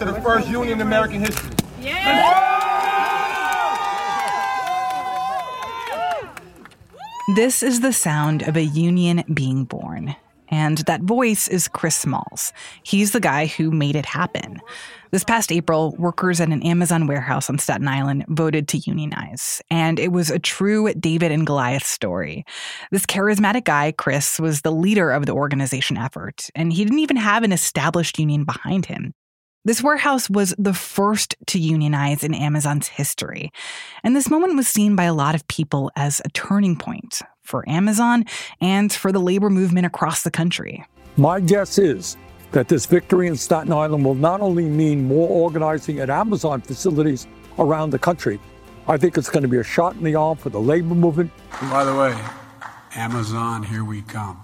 to the first union in American history. This is the sound of a union being born. And that voice is Chris Smalls. He's the guy who made it happen. This past April, workers at an Amazon warehouse on Staten Island voted to unionize. And it was a true David and Goliath story. This charismatic guy, Chris, was the leader of the organization effort, and he didn't even have an established union behind him. This warehouse was the first to unionize in Amazon's history. And this moment was seen by a lot of people as a turning point for Amazon and for the labor movement across the country. My guess is that this victory in Staten Island will not only mean more organizing at Amazon facilities around the country, I think it's going to be a shot in the arm for the labor movement. And by the way, Amazon, here we come.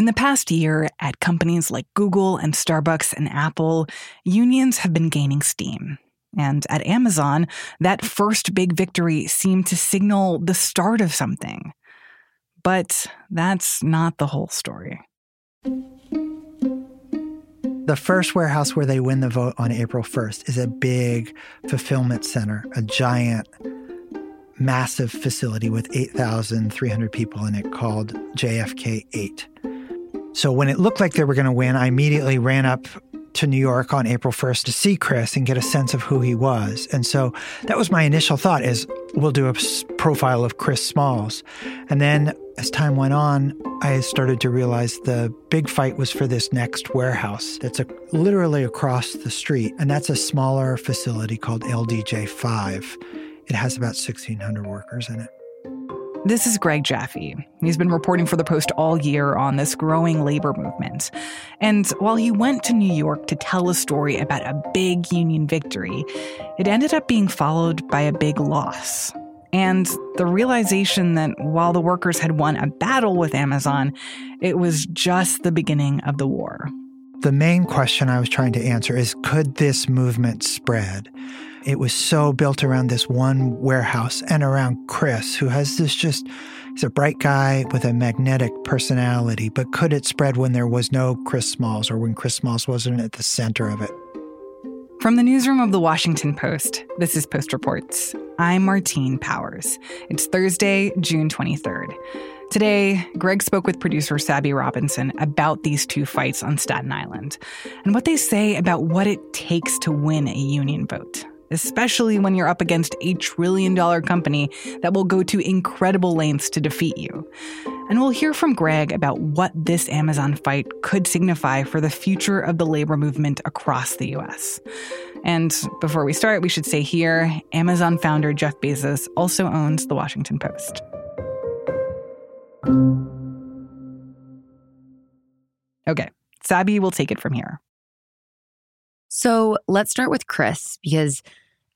In the past year, at companies like Google and Starbucks and Apple, unions have been gaining steam. And at Amazon, that first big victory seemed to signal the start of something. But that's not the whole story. The first warehouse where they win the vote on April 1st is a big fulfillment center, a giant, massive facility with 8,300 people in it called JFK 8. So when it looked like they were going to win, I immediately ran up to New York on April 1st to see Chris and get a sense of who he was. And so that was my initial thought is we'll do a profile of Chris Smalls. And then as time went on, I started to realize the big fight was for this next warehouse that's a, literally across the street. And that's a smaller facility called LDJ 5. It has about 1,600 workers in it. This is Greg Jaffe. He's been reporting for the Post all year on this growing labor movement. And while he went to New York to tell a story about a big union victory, it ended up being followed by a big loss. And the realization that while the workers had won a battle with Amazon, it was just the beginning of the war. The main question I was trying to answer is could this movement spread? It was so built around this one warehouse and around Chris, who has this just, he's a bright guy with a magnetic personality. But could it spread when there was no Chris Smalls or when Chris Smalls wasn't at the center of it? From the newsroom of the Washington Post, this is Post Reports. I'm Martine Powers. It's Thursday, June 23rd. Today, Greg spoke with producer Sabby Robinson about these two fights on Staten Island and what they say about what it takes to win a union vote especially when you're up against a trillion dollar company that will go to incredible lengths to defeat you. And we'll hear from Greg about what this Amazon fight could signify for the future of the labor movement across the US. And before we start, we should say here Amazon founder Jeff Bezos also owns the Washington Post. Okay, Sabby will take it from here. So let's start with Chris because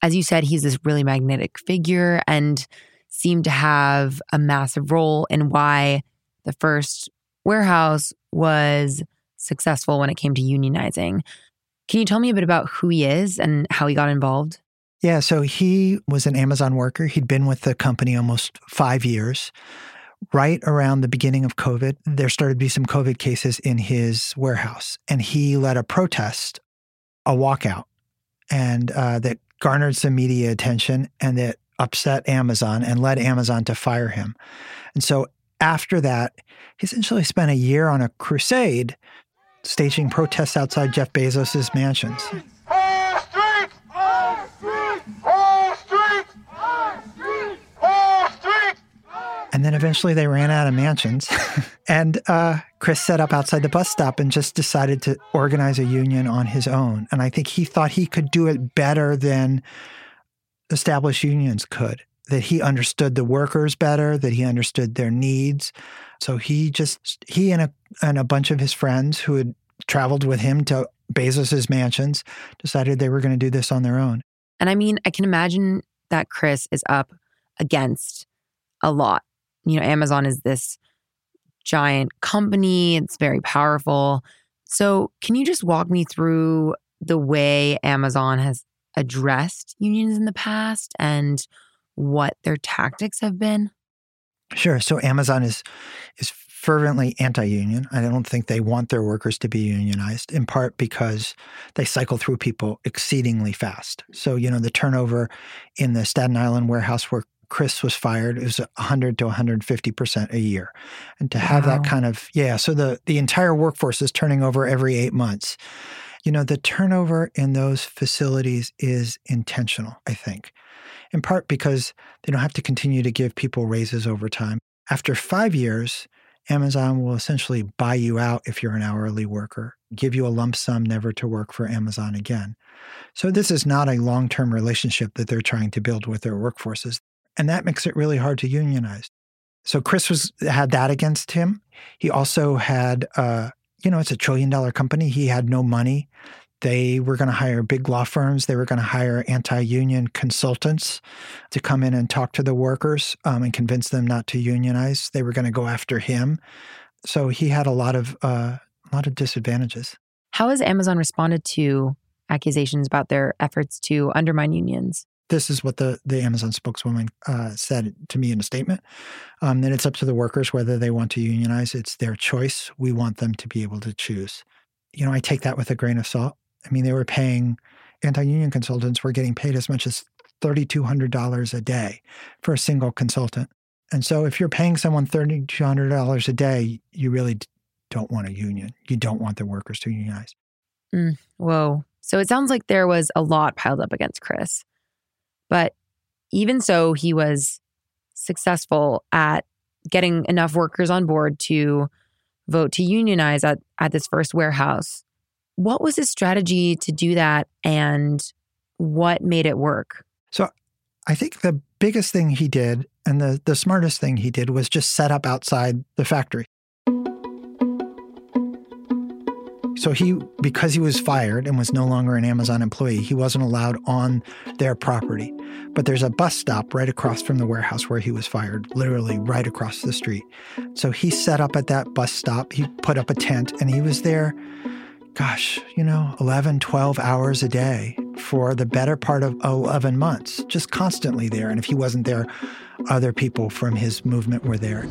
as you said, he's this really magnetic figure and seemed to have a massive role in why the first warehouse was successful when it came to unionizing. Can you tell me a bit about who he is and how he got involved? Yeah, so he was an Amazon worker. He'd been with the company almost five years. Right around the beginning of COVID, there started to be some COVID cases in his warehouse, and he led a protest, a walkout, and uh, that garnered some media attention and that upset Amazon and led Amazon to fire him. And so after that, he essentially spent a year on a crusade staging protests outside Jeff Bezos' mansions. And then eventually they ran out of mansions. and uh, Chris set up outside the bus stop and just decided to organize a union on his own. And I think he thought he could do it better than established unions could, that he understood the workers better, that he understood their needs. So he just, he and a, and a bunch of his friends who had traveled with him to Bezos's mansions decided they were going to do this on their own. And I mean, I can imagine that Chris is up against a lot you know, Amazon is this giant company, it's very powerful. So, can you just walk me through the way Amazon has addressed unions in the past and what their tactics have been? Sure. So Amazon is is fervently anti union. I don't think they want their workers to be unionized, in part because they cycle through people exceedingly fast. So, you know, the turnover in the Staten Island warehouse where Chris was fired, it was 100 to 150% a year. And to have that kind of, yeah, so the, the entire workforce is turning over every eight months. You know, the turnover in those facilities is intentional, I think, in part because they don't have to continue to give people raises over time. After five years, Amazon will essentially buy you out if you're an hourly worker, give you a lump sum never to work for Amazon again. So, this is not a long term relationship that they're trying to build with their workforces. And that makes it really hard to unionize. So, Chris was had that against him. He also had, uh, you know, it's a trillion dollar company. He had no money. They were going to hire big law firms. They were going to hire anti union consultants to come in and talk to the workers um, and convince them not to unionize. They were going to go after him. So he had a lot of uh, a lot of disadvantages. How has Amazon responded to accusations about their efforts to undermine unions? This is what the, the Amazon spokeswoman uh, said to me in a statement. Um, that it's up to the workers whether they want to unionize. It's their choice. We want them to be able to choose. You know, I take that with a grain of salt. I mean, they were paying anti-union consultants were getting paid as much as $3,200 a day for a single consultant. And so if you're paying someone $3,200 a day, you really don't want a union. You don't want the workers to unionize. Whoa. So it sounds like there was a lot piled up against Chris. But even so, he was successful at getting enough workers on board to vote to unionize at, at this first warehouse. What was his strategy to do that and what made it work? So I think the biggest thing he did and the, the smartest thing he did was just set up outside the factory. So he, because he was fired and was no longer an Amazon employee, he wasn't allowed on their property. But there's a bus stop right across from the warehouse where he was fired, literally right across the street. So he set up at that bus stop. He put up a tent and he was there, gosh, you know, 11, 12 hours a day for the better part of 11 months, just constantly there. And if he wasn't there, other people from his movement were there.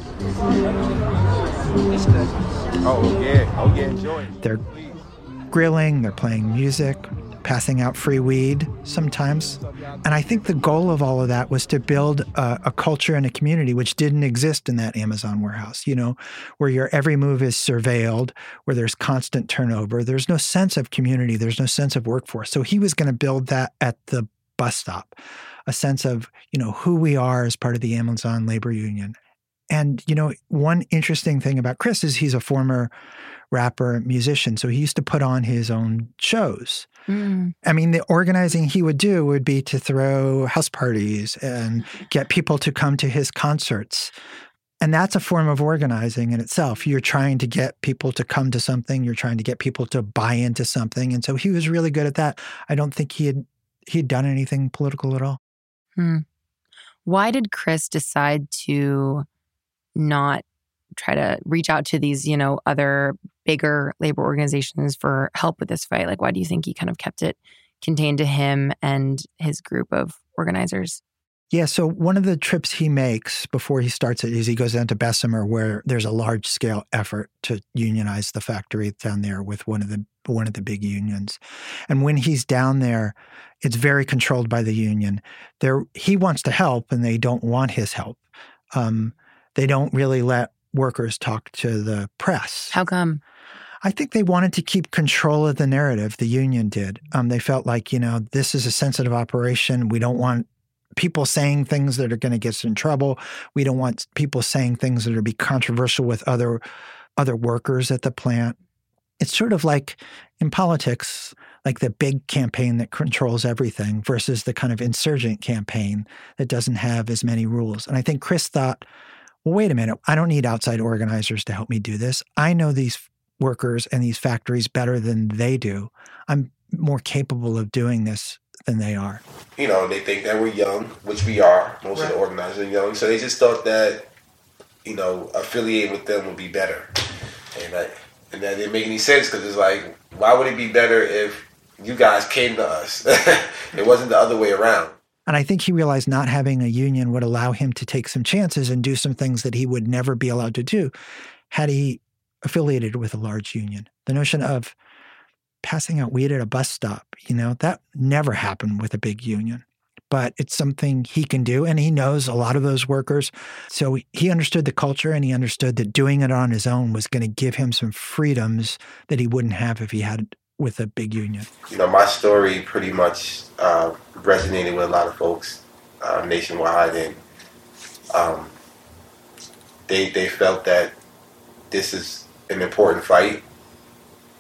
Oh yeah, oh yeah, enjoy. They're grilling, they're playing music, passing out free weed sometimes. And I think the goal of all of that was to build a, a culture and a community which didn't exist in that Amazon warehouse, you know, where your every move is surveilled, where there's constant turnover. There's no sense of community, there's no sense of workforce. So he was going to build that at the bus stop, a sense of, you know, who we are as part of the Amazon labor union. And, you know, one interesting thing about Chris is he's a former rapper, musician. So he used to put on his own shows. Mm. I mean, the organizing he would do would be to throw house parties and get people to come to his concerts. And that's a form of organizing in itself. You're trying to get people to come to something, you're trying to get people to buy into something. And so he was really good at that. I don't think he had he had done anything political at all. Hmm. Why did Chris decide to not try to reach out to these, you know, other bigger labor organizations for help with this fight? Like, why do you think he kind of kept it contained to him and his group of organizers? Yeah, so one of the trips he makes before he starts it is he goes down to Bessemer where there's a large scale effort to unionize the factory down there with one of the one of the big unions. And when he's down there, it's very controlled by the union. There he wants to help and they don't want his help. Um, they don't really let workers talk to the press. How come? I think they wanted to keep control of the narrative. The union did. Um, they felt like, you know, this is a sensitive operation. We don't want people saying things that are going to get us in trouble. We don't want people saying things that are be controversial with other other workers at the plant. It's sort of like in politics, like the big campaign that controls everything versus the kind of insurgent campaign that doesn't have as many rules. And I think Chris thought, well, wait a minute, I don't need outside organizers to help me do this. I know these workers and these factories better than they do. I'm more capable of doing this than they are. you know, they think that we're young, which we are. Most of the organizers are young, so they just thought that, you know, affiliating with them would be better, and that and that didn't make any sense because it's like, why would it be better if you guys came to us? it wasn't the other way around. And I think he realized not having a union would allow him to take some chances and do some things that he would never be allowed to do had he affiliated with a large union. The notion of passing out weed at a bus stop, you know, that never happened with a big union. But it's something he can do, and he knows a lot of those workers. So he understood the culture and he understood that doing it on his own was going to give him some freedoms that he wouldn't have if he had with a big union. You know, my story pretty much uh, resonated with a lot of folks uh, nationwide, and um, they they felt that this is an important fight,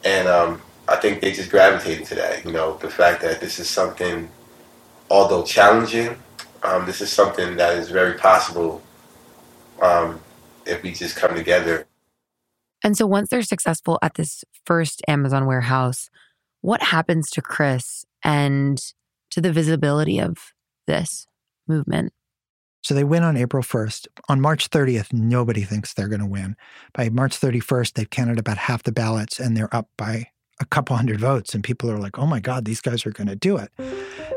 and um, I think they just gravitated to that. You know, the fact that this is something, although challenging, um, this is something that is very possible um, if we just come together. And so once they're successful at this first Amazon warehouse, what happens to Chris and to the visibility of this movement? So they win on April 1st. On March 30th, nobody thinks they're going to win. By March 31st, they've counted about half the ballots and they're up by a couple hundred votes. And people are like, oh my God, these guys are going to do it.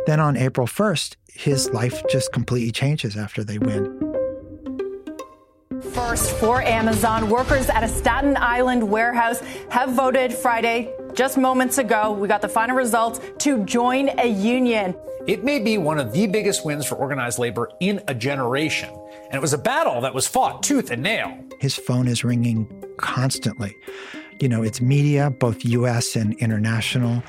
Then on April 1st, his life just completely changes after they win. First for Amazon, workers at a Staten Island warehouse have voted Friday, just moments ago. We got the final results to join a union. It may be one of the biggest wins for organized labor in a generation. And it was a battle that was fought tooth and nail. His phone is ringing constantly. You know, it's media, both US and international.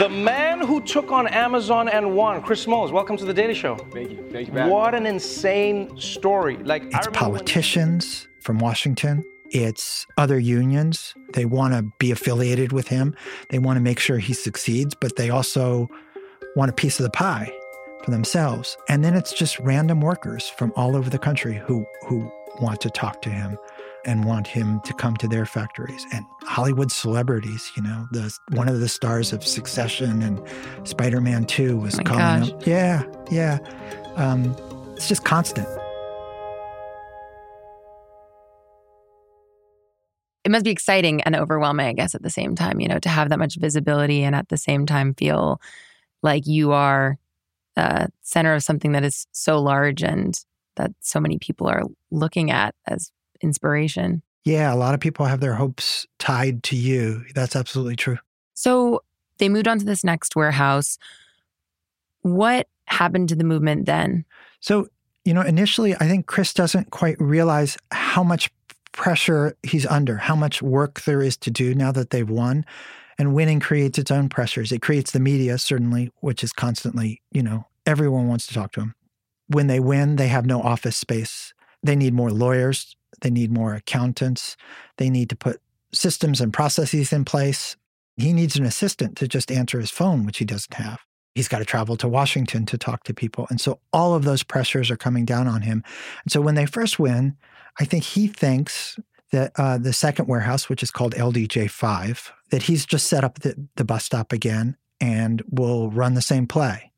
The man who took on Amazon and won, Chris Smalls. Welcome to the Daily Show. Thank you. Thank you. What an insane story! Like it's politicians when... from Washington. It's other unions. They want to be affiliated with him. They want to make sure he succeeds, but they also want a piece of the pie for themselves. And then it's just random workers from all over the country who who want to talk to him and want him to come to their factories and Hollywood celebrities, you know, the one of the stars of Succession and Spider-Man 2 was oh calling gosh. him. Yeah, yeah. Um, it's just constant. It must be exciting and overwhelming, I guess, at the same time, you know, to have that much visibility and at the same time feel like you are the center of something that is so large and that so many people are looking at as inspiration. Yeah, a lot of people have their hopes tied to you. That's absolutely true. So they moved on to this next warehouse. What happened to the movement then? So, you know, initially, I think Chris doesn't quite realize how much pressure he's under, how much work there is to do now that they've won. And winning creates its own pressures. It creates the media, certainly, which is constantly, you know, everyone wants to talk to him. When they win, they have no office space. They need more lawyers they need more accountants. They need to put systems and processes in place. He needs an assistant to just answer his phone, which he doesn't have. He's got to travel to Washington to talk to people. And so all of those pressures are coming down on him. And so when they first win, I think he thinks that uh, the second warehouse, which is called LDJ5, that he's just set up the, the bus stop again and will run the same play.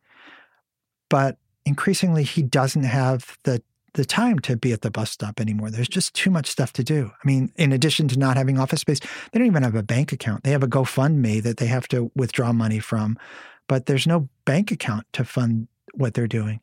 But increasingly, he doesn't have the the time to be at the bus stop anymore. There's just too much stuff to do. I mean, in addition to not having office space, they don't even have a bank account. They have a GoFundMe that they have to withdraw money from, but there's no bank account to fund what they're doing.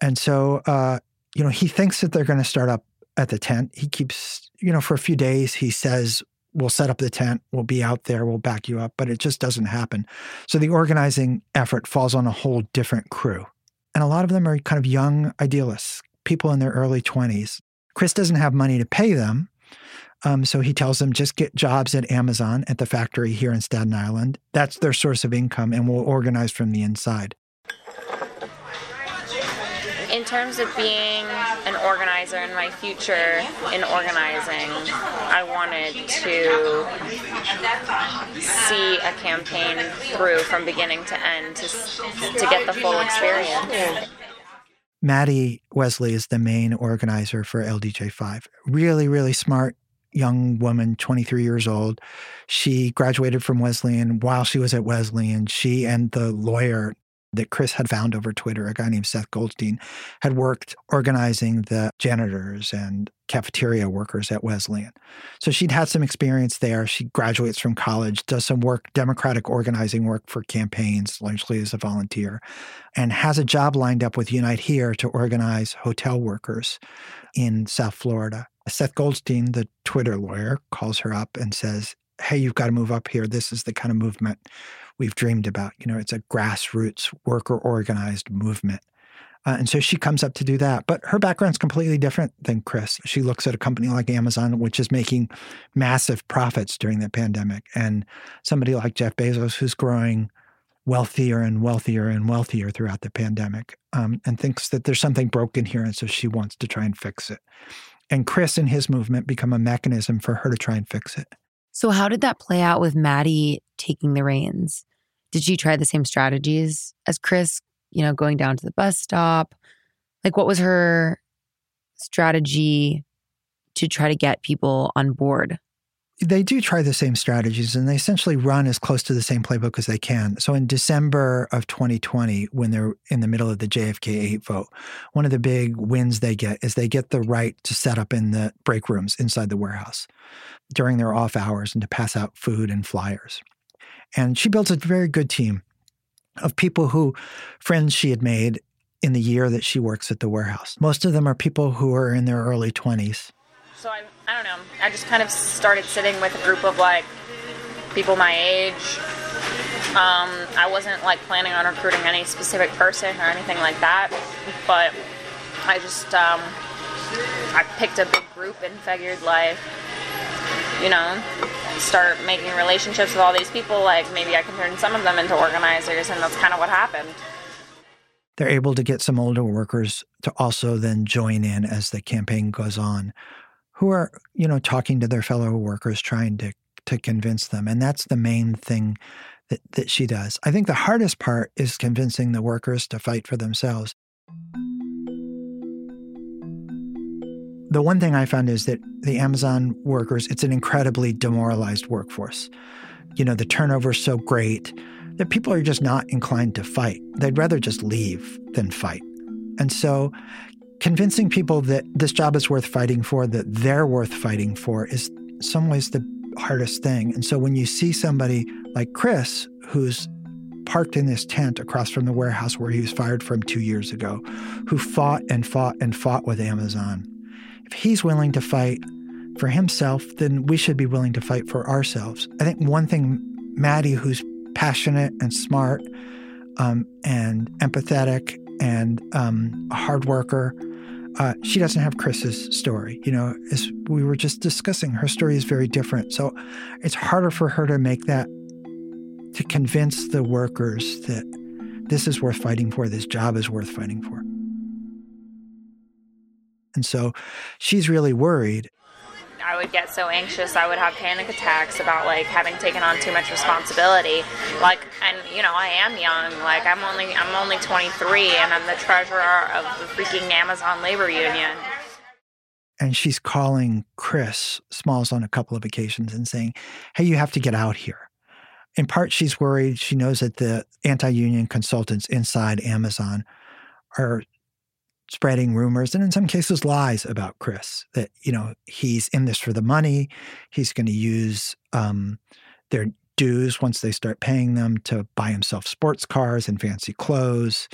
And so, uh, you know, he thinks that they're going to start up at the tent. He keeps, you know, for a few days, he says, we'll set up the tent, we'll be out there, we'll back you up, but it just doesn't happen. So the organizing effort falls on a whole different crew. And a lot of them are kind of young idealists, people in their early 20s. Chris doesn't have money to pay them. Um, so he tells them just get jobs at Amazon at the factory here in Staten Island. That's their source of income, and we'll organize from the inside. In terms of being an organizer in my future in organizing, I wanted to see a campaign through from beginning to end to, to get the full experience. Maddie Wesley is the main organizer for LDJ5. Really, really smart young woman, 23 years old. She graduated from Wesleyan while she was at Wesleyan. She and the lawyer that Chris had found over Twitter, a guy named Seth Goldstein, had worked organizing the janitors and cafeteria workers at Wesleyan. So she'd had some experience there. She graduates from college, does some work, democratic organizing work for campaigns, largely as a volunteer, and has a job lined up with Unite Here to organize hotel workers in South Florida. Seth Goldstein, the Twitter lawyer, calls her up and says, Hey, you've got to move up here. This is the kind of movement we've dreamed about. You know, it's a grassroots, worker organized movement. Uh, and so she comes up to do that. But her background's completely different than Chris. She looks at a company like Amazon, which is making massive profits during the pandemic, and somebody like Jeff Bezos, who's growing wealthier and wealthier and wealthier throughout the pandemic, um, and thinks that there's something broken here. And so she wants to try and fix it. And Chris and his movement become a mechanism for her to try and fix it. So, how did that play out with Maddie taking the reins? Did she try the same strategies as Chris, you know, going down to the bus stop? Like, what was her strategy to try to get people on board? They do try the same strategies and they essentially run as close to the same playbook as they can. So in December of 2020, when they're in the middle of the JFK 8 vote, one of the big wins they get is they get the right to set up in the break rooms inside the warehouse during their off hours and to pass out food and flyers. And she builds a very good team of people who, friends she had made in the year that she works at the warehouse. Most of them are people who are in their early 20s. So I, I don't know. I just kind of started sitting with a group of like people my age. Um, I wasn't like planning on recruiting any specific person or anything like that, but I just um, I picked a big group and figured like you know start making relationships with all these people. Like maybe I can turn some of them into organizers, and that's kind of what happened they're able to get some older workers to also then join in as the campaign goes on who are, you know, talking to their fellow workers, trying to to convince them. And that's the main thing that, that she does. I think the hardest part is convincing the workers to fight for themselves. The one thing I found is that the Amazon workers, it's an incredibly demoralized workforce. You know, the turnover is so great that people are just not inclined to fight. They'd rather just leave than fight. And so convincing people that this job is worth fighting for, that they're worth fighting for, is some ways the hardest thing. And so when you see somebody like Chris, who's parked in this tent across from the warehouse where he was fired from two years ago, who fought and fought and fought with Amazon, if he's willing to fight for himself, then we should be willing to fight for ourselves. I think one thing Maddie, who's passionate and smart um, and empathetic and um, a hard worker, uh, she doesn't have Chris's story. You know, as we were just discussing, her story is very different. So it's harder for her to make that, to convince the workers that this is worth fighting for, this job is worth fighting for. And so she's really worried. Would get so anxious. I would have panic attacks about like having taken on too much responsibility. Like, and you know, I am young. Like, I'm only I'm only 23, and I'm the treasurer of the freaking Amazon labor union. And she's calling Chris Smalls on a couple of occasions and saying, "Hey, you have to get out here." In part, she's worried. She knows that the anti-union consultants inside Amazon are spreading rumors and in some cases lies about Chris that you know he's in this for the money. He's going to use um, their dues once they start paying them to buy himself sports cars and fancy clothes.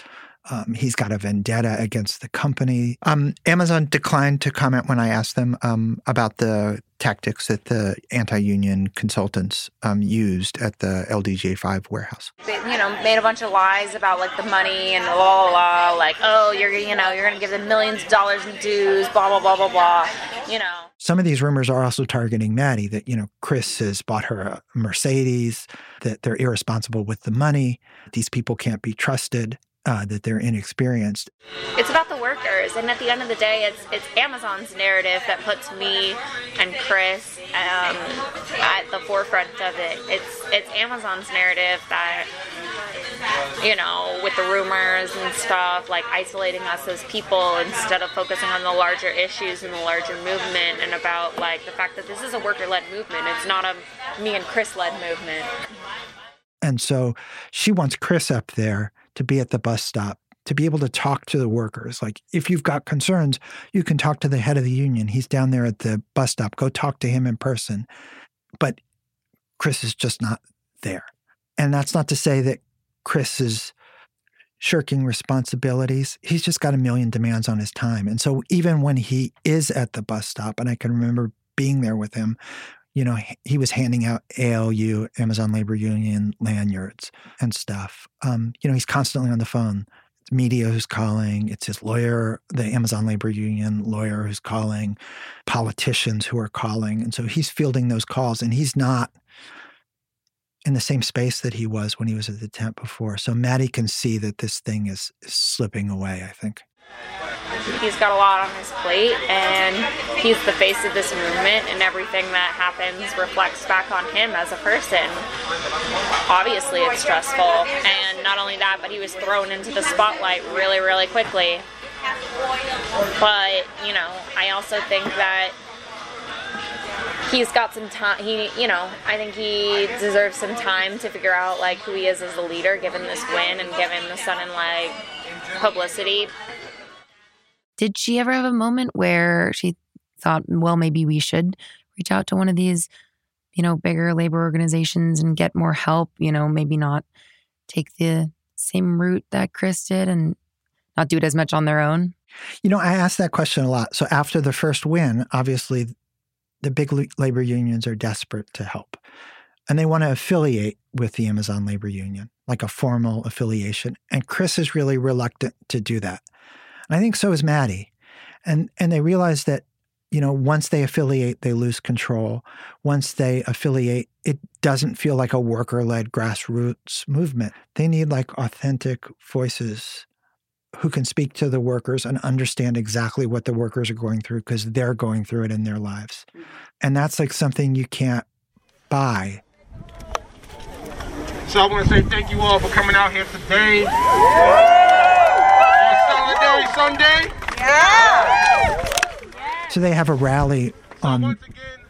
Um, he's got a vendetta against the company. Um, Amazon declined to comment when I asked them um, about the tactics that the anti-union consultants um, used at the LDJ5 warehouse. They, you know, made a bunch of lies about like the money and blah blah blah. Like, oh, you're you know you're going to give them millions of dollars in dues. Blah blah blah blah blah. You know. Some of these rumors are also targeting Maddie. That you know, Chris has bought her a Mercedes. That they're irresponsible with the money. These people can't be trusted uh, that they're inexperienced. It's about the workers, and at the end of the day, it's it's Amazon's narrative that puts me and Chris um, at the forefront of it. It's it's Amazon's narrative that you know, with the rumors and stuff, like isolating us as people instead of focusing on the larger issues and the larger movement, and about like the fact that this is a worker-led movement. It's not a me and Chris-led movement. And so she wants Chris up there to be at the bus stop, to be able to talk to the workers. Like, if you've got concerns, you can talk to the head of the union. He's down there at the bus stop. Go talk to him in person. But Chris is just not there. And that's not to say that Chris is shirking responsibilities. He's just got a million demands on his time. And so even when he is at the bus stop, and I can remember being there with him, you know, he was handing out ALU, Amazon Labor Union lanyards and stuff. Um, you know, he's constantly on the phone. It's media who's calling, it's his lawyer, the Amazon Labor Union lawyer who's calling, politicians who are calling. And so he's fielding those calls and he's not in the same space that he was when he was at the tent before. So Maddie can see that this thing is, is slipping away, I think. He's got a lot on his plate, and he's the face of this movement, and everything that happens reflects back on him as a person. Obviously, it's stressful, and not only that, but he was thrown into the spotlight really, really quickly. But, you know, I also think that he's got some time he you know i think he deserves some time to figure out like who he is as a leader given this win and given the sudden like publicity did she ever have a moment where she thought, well, maybe we should reach out to one of these, you know, bigger labor organizations and get more help, you know, maybe not take the same route that Chris did and not do it as much on their own? You know, I asked that question a lot. So after the first win, obviously the big labor unions are desperate to help. And they want to affiliate with the Amazon Labor Union, like a formal affiliation. And Chris is really reluctant to do that. And I think so is Maddie. And and they realize that, you know, once they affiliate, they lose control. Once they affiliate, it doesn't feel like a worker-led grassroots movement. They need like authentic voices who can speak to the workers and understand exactly what the workers are going through because they're going through it in their lives. Mm-hmm. And that's like something you can't buy. So I want to say thank you all for coming out here today. Solidarity Sunday? Yeah! So they have a rally on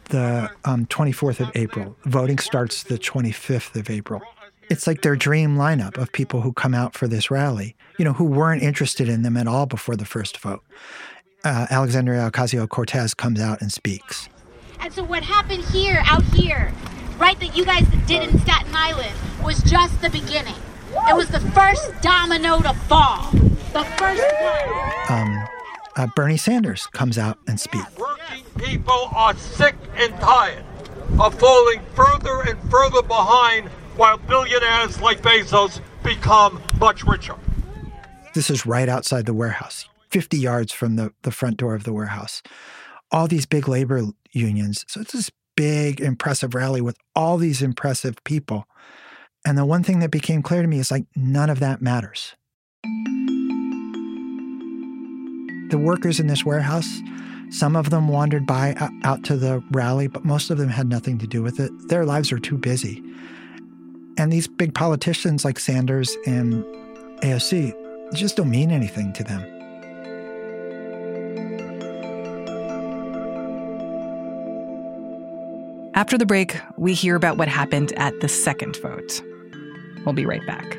the um, 24th of April. Voting starts the 25th of April. It's like their dream lineup of people who come out for this rally, you know, who weren't interested in them at all before the first vote. Uh, Alexandria Ocasio Cortez comes out and speaks. And so, what happened here, out here, right, that you guys did in Staten Island, was just the beginning. It was the first domino to fall. The first one. Um, uh, Bernie Sanders comes out and speaks. Working people are sick and tired of falling further and further behind while billionaires like Bezos become much richer. This is right outside the warehouse, 50 yards from the, the front door of the warehouse. All these big labor unions. So it's this big, impressive rally with all these impressive people. And the one thing that became clear to me is like, none of that matters. The workers in this warehouse, some of them wandered by out to the rally, but most of them had nothing to do with it. Their lives are too busy. And these big politicians like Sanders and AOC just don't mean anything to them. After the break, we hear about what happened at the second vote. We'll be right back.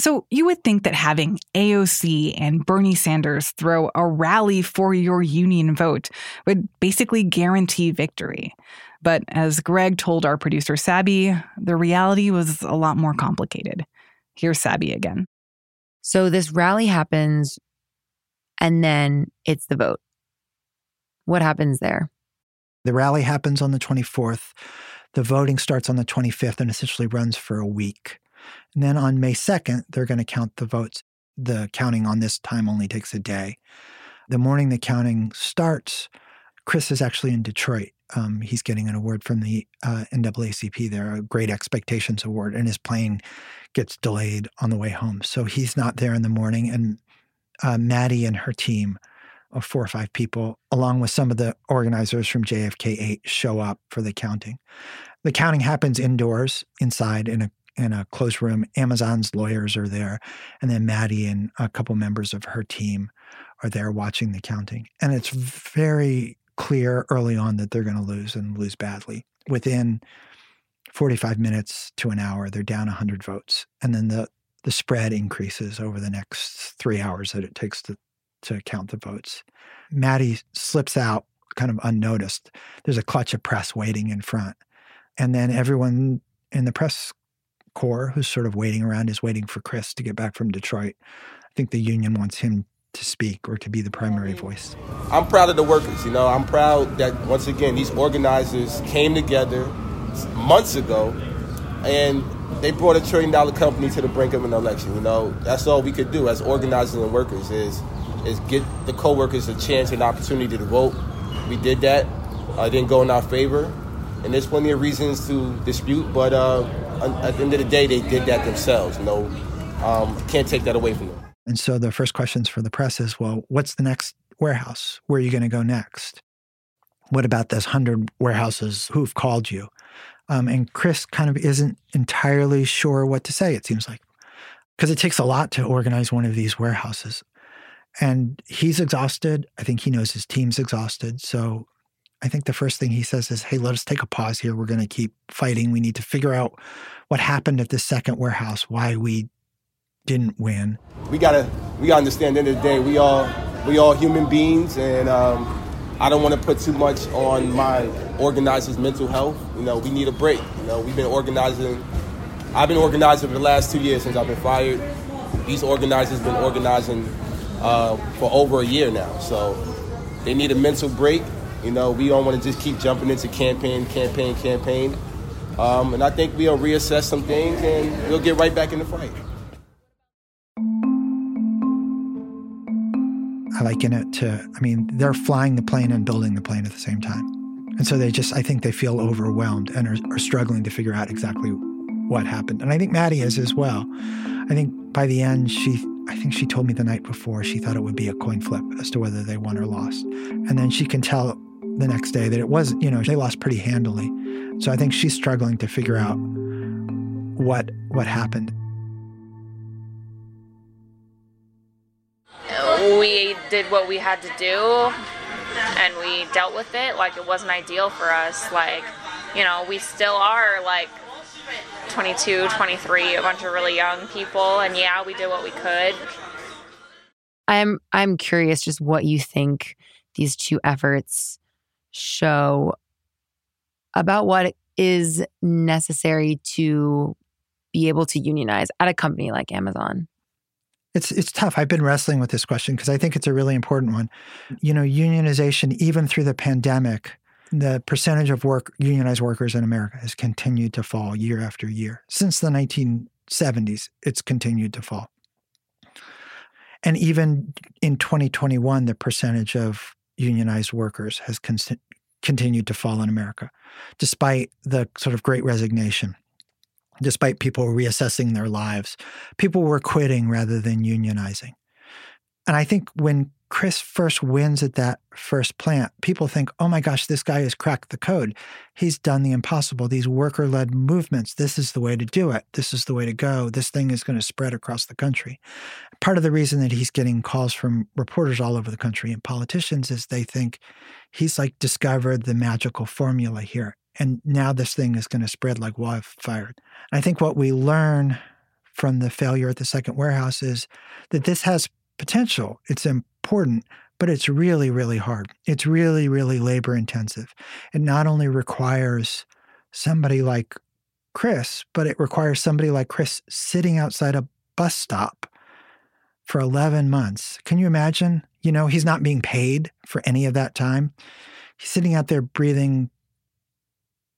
So you would think that having AOC and Bernie Sanders throw a rally for your union vote would basically guarantee victory. But as Greg told our producer Sabby, the reality was a lot more complicated. Here's Sabby again. So this rally happens and then it's the vote. What happens there? The rally happens on the 24th. The voting starts on the 25th and essentially runs for a week. And then on May 2nd, they're going to count the votes. The counting on this time only takes a day. The morning the counting starts, Chris is actually in Detroit um, he's getting an award from the uh, NAACP there, a Great Expectations Award, and his plane gets delayed on the way home. So he's not there in the morning. And uh, Maddie and her team of four or five people, along with some of the organizers from JFK 8, show up for the counting. The counting happens indoors, inside in a in a closed room. Amazon's lawyers are there, and then Maddie and a couple members of her team are there watching the counting. And it's very clear early on that they're going to lose and lose badly. Within 45 minutes to an hour, they're down 100 votes. And then the, the spread increases over the next three hours that it takes to, to count the votes. Maddie slips out kind of unnoticed. There's a clutch of press waiting in front. And then everyone in the press corps who's sort of waiting around is waiting for Chris to get back from Detroit. I think the union wants him to speak or to be the primary voice. I'm proud of the workers. You know, I'm proud that once again these organizers came together months ago and they brought a trillion dollar company to the brink of an election. You know, that's all we could do as organizers and workers is is get the co-workers a chance and opportunity to vote. We did that. Uh, it didn't go in our favor, and there's plenty of reasons to dispute. But uh, at the end of the day, they did that themselves. You know, um, can't take that away from them. And so the first questions for the press is, well, what's the next warehouse? Where are you going to go next? What about those hundred warehouses who've called you? Um, and Chris kind of isn't entirely sure what to say, it seems like, because it takes a lot to organize one of these warehouses. And he's exhausted. I think he knows his team's exhausted. So I think the first thing he says is, hey, let us take a pause here. We're going to keep fighting. We need to figure out what happened at this second warehouse, why we didn't win. We gotta we gotta understand. At the end of the day, we all we all human beings, and um, I don't want to put too much on my organizers' mental health. You know, we need a break. You know, we've been organizing. I've been organizing for the last two years since I've been fired. These organizers been organizing uh, for over a year now, so they need a mental break. You know, we don't want to just keep jumping into campaign, campaign, campaign. Um, and I think we'll reassess some things and we'll get right back in the fight. I liken it to, I mean, they're flying the plane and building the plane at the same time. And so they just, I think they feel overwhelmed and are, are struggling to figure out exactly what happened. And I think Maddie is as well. I think by the end, she, I think she told me the night before she thought it would be a coin flip as to whether they won or lost. And then she can tell the next day that it was, you know, they lost pretty handily. So I think she's struggling to figure out what what happened. we did what we had to do and we dealt with it like it wasn't ideal for us like you know we still are like 22 23 a bunch of really young people and yeah we did what we could i'm i'm curious just what you think these two efforts show about what is necessary to be able to unionize at a company like amazon it's it's tough. I've been wrestling with this question because I think it's a really important one. You know, unionization, even through the pandemic, the percentage of work unionized workers in America has continued to fall year after year. Since the 1970s, it's continued to fall. And even in 2021, the percentage of unionized workers has con- continued to fall in America, despite the sort of great resignation despite people reassessing their lives. People were quitting rather than unionizing. And I think when Chris first wins at that first plant, people think, oh my gosh, this guy has cracked the code. He's done the impossible. These worker led movements, this is the way to do it. This is the way to go. This thing is going to spread across the country. Part of the reason that he's getting calls from reporters all over the country and politicians is they think he's like discovered the magical formula here. And now this thing is going to spread like wildfire. I think what we learn from the failure at the second warehouse is that this has potential. It's important, but it's really, really hard. It's really, really labor intensive. It not only requires somebody like Chris, but it requires somebody like Chris sitting outside a bus stop for 11 months. Can you imagine? You know, he's not being paid for any of that time. He's sitting out there breathing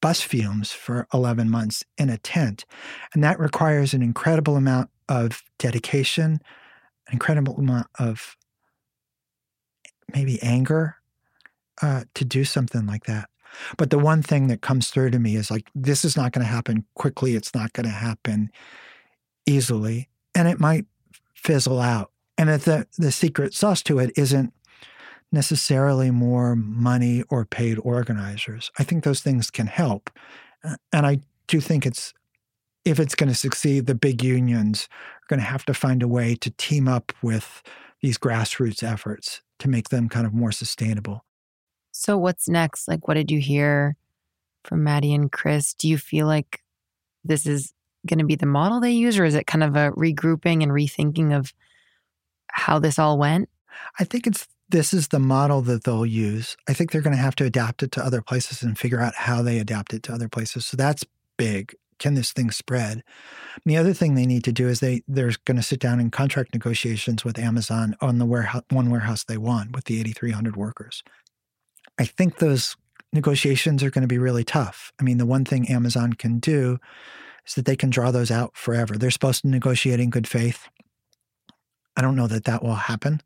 bus fumes for 11 months in a tent. And that requires an incredible amount of dedication, an incredible amount of maybe anger uh, to do something like that. But the one thing that comes through to me is like, this is not going to happen quickly. It's not going to happen easily. And it might fizzle out. And that the, the secret sauce to it isn't necessarily more money or paid organizers. I think those things can help. And I do think it's, if it's going to succeed, the big unions are going to have to find a way to team up with these grassroots efforts to make them kind of more sustainable. So, what's next? Like, what did you hear from Maddie and Chris? Do you feel like this is going to be the model they use, or is it kind of a regrouping and rethinking of how this all went? I think it's this is the model that they'll use. I think they're going to have to adapt it to other places and figure out how they adapt it to other places. So that's big. Can this thing spread? And the other thing they need to do is they they're going to sit down in contract negotiations with Amazon on the warehouse one warehouse they want with the 8300 workers. I think those negotiations are going to be really tough. I mean, the one thing Amazon can do is that they can draw those out forever. They're supposed to negotiate in good faith. I don't know that that will happen.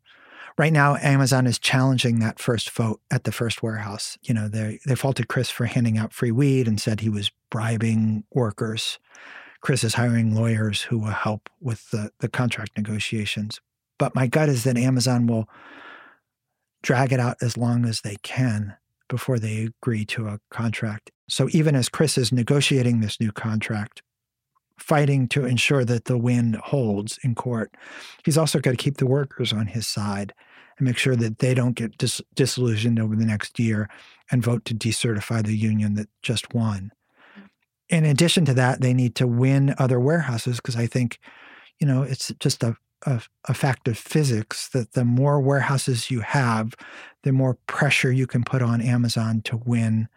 Right now, Amazon is challenging that first vote at the first warehouse. You know, they they faulted Chris for handing out free weed and said he was bribing workers. Chris is hiring lawyers who will help with the, the contract negotiations. But my gut is that Amazon will drag it out as long as they can before they agree to a contract. So even as Chris is negotiating this new contract, fighting to ensure that the win holds in court, he's also got to keep the workers on his side and make sure that they don't get dis- disillusioned over the next year and vote to decertify the union that just won. In addition to that, they need to win other warehouses because I think, you know, it's just a a, a, fact of physics that the more warehouses you have, the more pressure you can put on Amazon to win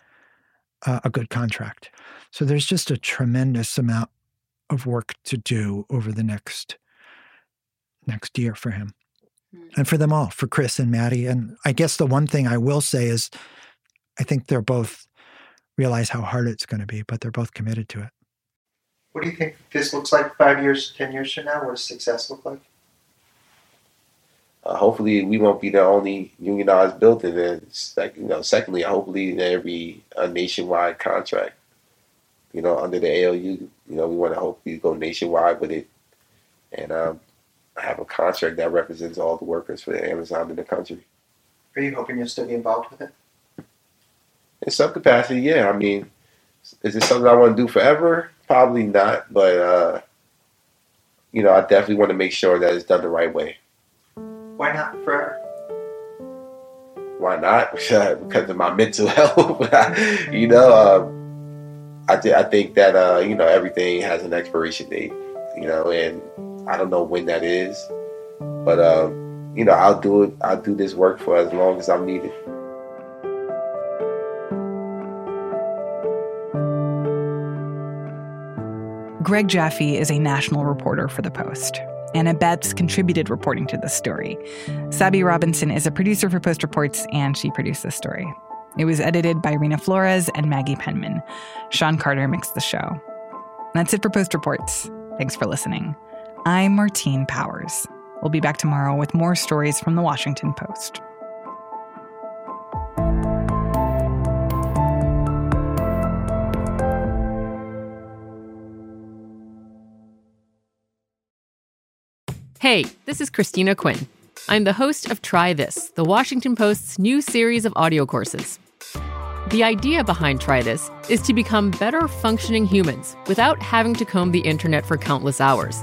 uh, a good contract. So there's just a tremendous amount of work to do over the next next year for him. And for them all, for Chris and Maddie. And I guess the one thing I will say is I think they're both realize how hard it's going to be, but they're both committed to it. What do you think this looks like five years, ten years from now? What does success look like? Uh, hopefully, we won't be the only unionized building. And like, you know, secondly, hopefully there be a nationwide contract. You know, under the ALU, you know, we want to hopefully go nationwide with it, and um, have a contract that represents all the workers for Amazon in the country. Are you hoping you'll still be involved with it? In some capacity, yeah. I mean, is it something I want to do forever? Probably not, but uh, you know, I definitely want to make sure that it's done the right way. Why not forever? Why not? because of my mental health. you know, um, I, th- I think that uh, you know everything has an expiration date. You know, and I don't know when that is, but um, you know, I'll do it. I'll do this work for as long as I'm needed. Greg Jaffe is a national reporter for The Post. Anna Betts contributed reporting to this story. Sabby Robinson is a producer for Post Reports, and she produced this story. It was edited by Reena Flores and Maggie Penman. Sean Carter mixed the show. That's it for Post Reports. Thanks for listening. I'm Martine Powers. We'll be back tomorrow with more stories from the Washington Post. Hey, this is Christina Quinn. I'm the host of Try This, the Washington Post's new series of audio courses. The idea behind Try This is to become better functioning humans without having to comb the internet for countless hours.